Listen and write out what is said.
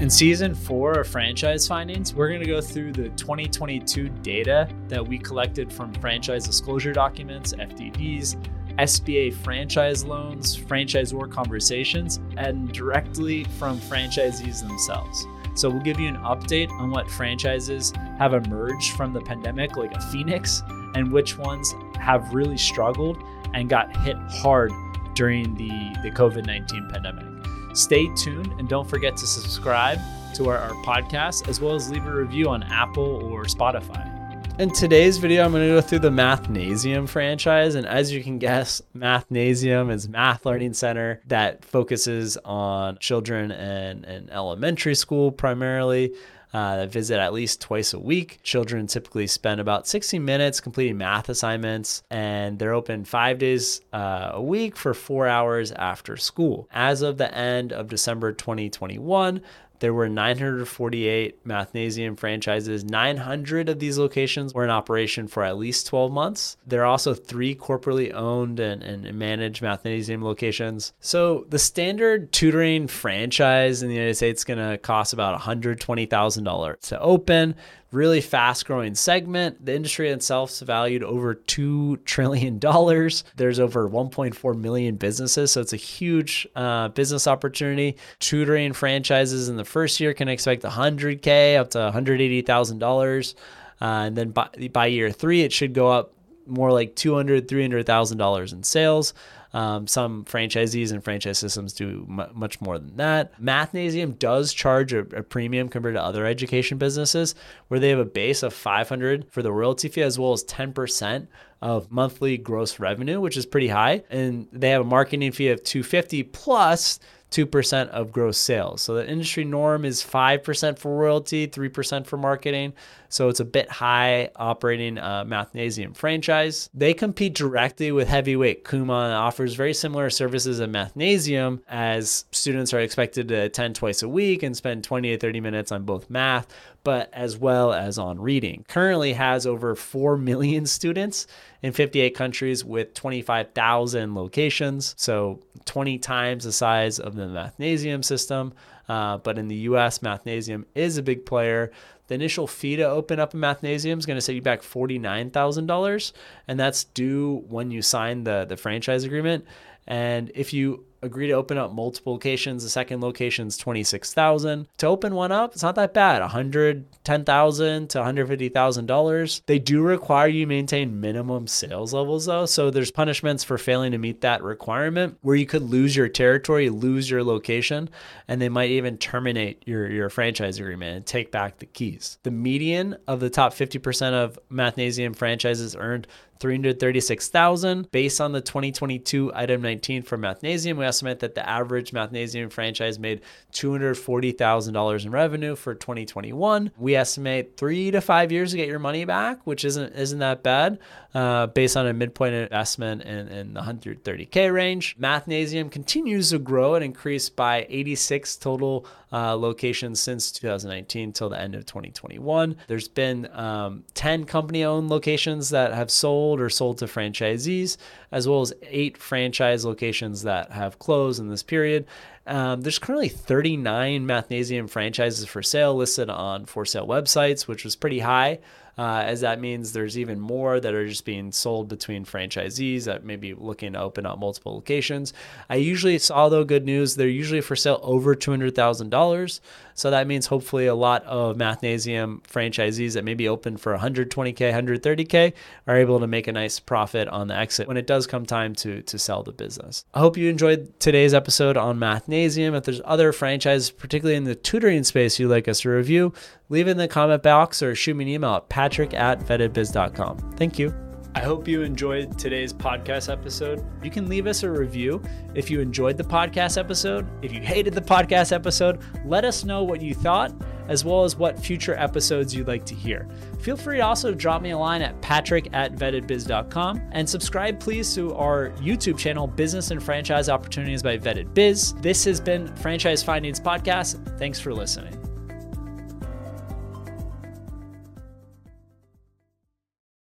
In season four of Franchise Findings, we're going to go through the 2022 data that we collected from franchise disclosure documents, FDDs, SBA franchise loans, franchisor conversations, and directly from franchisees themselves. So we'll give you an update on what franchises have emerged from the pandemic like a phoenix and which ones have really struggled and got hit hard during the, the COVID 19 pandemic. Stay tuned and don't forget to subscribe to our, our podcast as well as leave a review on Apple or Spotify. In today's video, I'm going to go through the Mathnasium franchise. And as you can guess, Mathnasium is math learning center that focuses on children and, and elementary school primarily uh, that visit at least twice a week. Children typically spend about 60 minutes completing math assignments, and they're open five days uh, a week for four hours after school. As of the end of December 2021, there were 948 Mathnasium franchises. 900 of these locations were in operation for at least 12 months. There are also three corporately owned and, and managed Mathnasium locations. So the standard tutoring franchise in the United States is going to cost about $120,000 to open really fast growing segment. The industry itself is valued over $2 trillion. There's over 1.4 million businesses. So it's a huge uh, business opportunity. Tutoring franchises in the first year can expect 100K up to $180,000. Uh, and then by, by year three, it should go up more like $200,000, $300,000 in sales. Um, some franchisees and franchise systems do m- much more than that. Mathnasium does charge a, a, premium compared to other education businesses, where they have a base of 500 for the royalty fee as well as 10% of monthly gross revenue, which is pretty high, and they have a marketing fee of 250 plus 2% of gross sales. So the industry norm is 5% for royalty, 3% for marketing. So it's a bit high operating uh, Mathnasium franchise. They compete directly with heavyweight Kumon offers very similar services at Mathnasium as students are expected to attend twice a week and spend 20 to 30 minutes on both math, but as well as on reading. Currently has over 4 million students in 58 countries with 25,000 locations. So 20 times the size of the Mathnasium system. Uh, but in the US, Mathnasium is a big player. The initial fee to open up a Mathnasium is going to set you back $49,000, and that's due when you sign the, the franchise agreement. And if you agree to open up multiple locations. The second location is 26,000. To open one up, it's not that bad. 110,000 to 150,000 dollars. They do require you maintain minimum sales levels though, so there's punishments for failing to meet that requirement where you could lose your territory, lose your location, and they might even terminate your your franchise agreement and take back the keys. The median of the top 50% of Mathnasium franchises earned 336,000 based on the 2022 item 19 for Mathnasium. We estimate that the average Mathnasium franchise made $240,000 in revenue for 2021. We estimate 3 to 5 years to get your money back, which isn't isn't that bad. Uh, based on a midpoint investment in, in the 130k range. Mathnasium continues to grow and increase by 86 total uh, locations since 2019 till the end of 2021. There's been um, 10 company owned locations that have sold or sold to franchisees, as well as eight franchise locations that have closed in this period. Um, there's currently 39 Mathnasium franchises for sale listed on for sale websites, which was pretty high uh, as that means there's even more that are just being sold between franchisees that may be looking to open up multiple locations. I usually saw though good news, they're usually for sale over $200,000. So that means hopefully a lot of Mathnasium franchisees that may be open for 120K, 130K are able to make a nice profit on the exit when it does come time to, to sell the business. I hope you enjoyed today's episode on Mathnasium. If there's other franchises, particularly in the tutoring space you'd like us to review, leave it in the comment box or shoot me an email at patrick at vettedbiz.com. Thank you. I hope you enjoyed today's podcast episode. You can leave us a review if you enjoyed the podcast episode. If you hated the podcast episode, let us know what you thought, as well as what future episodes you'd like to hear. Feel free to also drop me a line at patrick at vettedbiz.com and subscribe, please, to our YouTube channel, Business and Franchise Opportunities by Vetted Biz. This has been Franchise Findings Podcast. Thanks for listening.